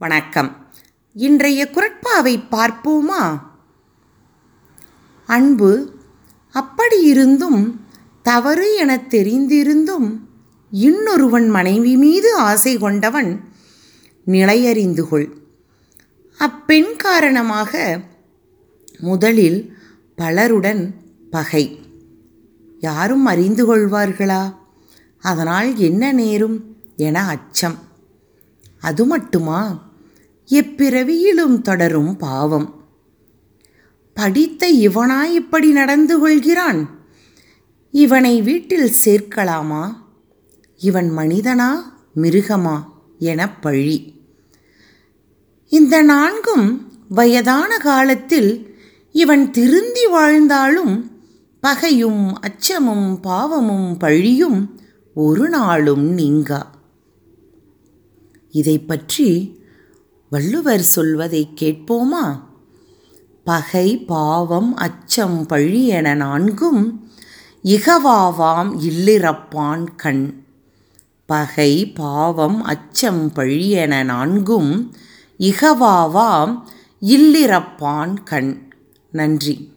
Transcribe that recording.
வணக்கம். இன்றைய குரட்பாவை பார்ப்போமா? அன்பு அப்படியிருந்தும் தவறு எனத் தெரிந்திருந்தும் இன்னொருவன் மனைவி மீது ஆசை கொண்டவன் நிலையறிந்து கொள். அப்பெண் காரணமாக முதலில் பலருடன் பகை. யாரும் அறிந்து கொள்வார்களா? அதனால் என்ன நேரும் என அச்சம். அது மட்டுமா? எப்பிறவியிலும் தொடரும் பாவம். படித்த இவனா இப்படி நடந்து கொள்கிறான்? இவனை வீட்டில் சேர்க்கலாமா? இவன் மனிதனா மிருகமா என பழி. இந்த நான்கும் வயதான காலத்தில் இவன் திருந்தி வாழ்ந்தாலும் பகையும் அச்சமும் பாவமும் பழியும் ஒரு நாளும் நீங்கா. இதை பற்றி வள்ளுவர் சொல்வதை கேட்போமா? பகை பாவம் அச்சம் பழி என நான்கும் இகவாவாம் இல்லிறப்பான் கண். பகை பாவம் அச்சம் பழி என நான்கும் இகவாவாம் இல்லிறப்பான் கண். நன்றி.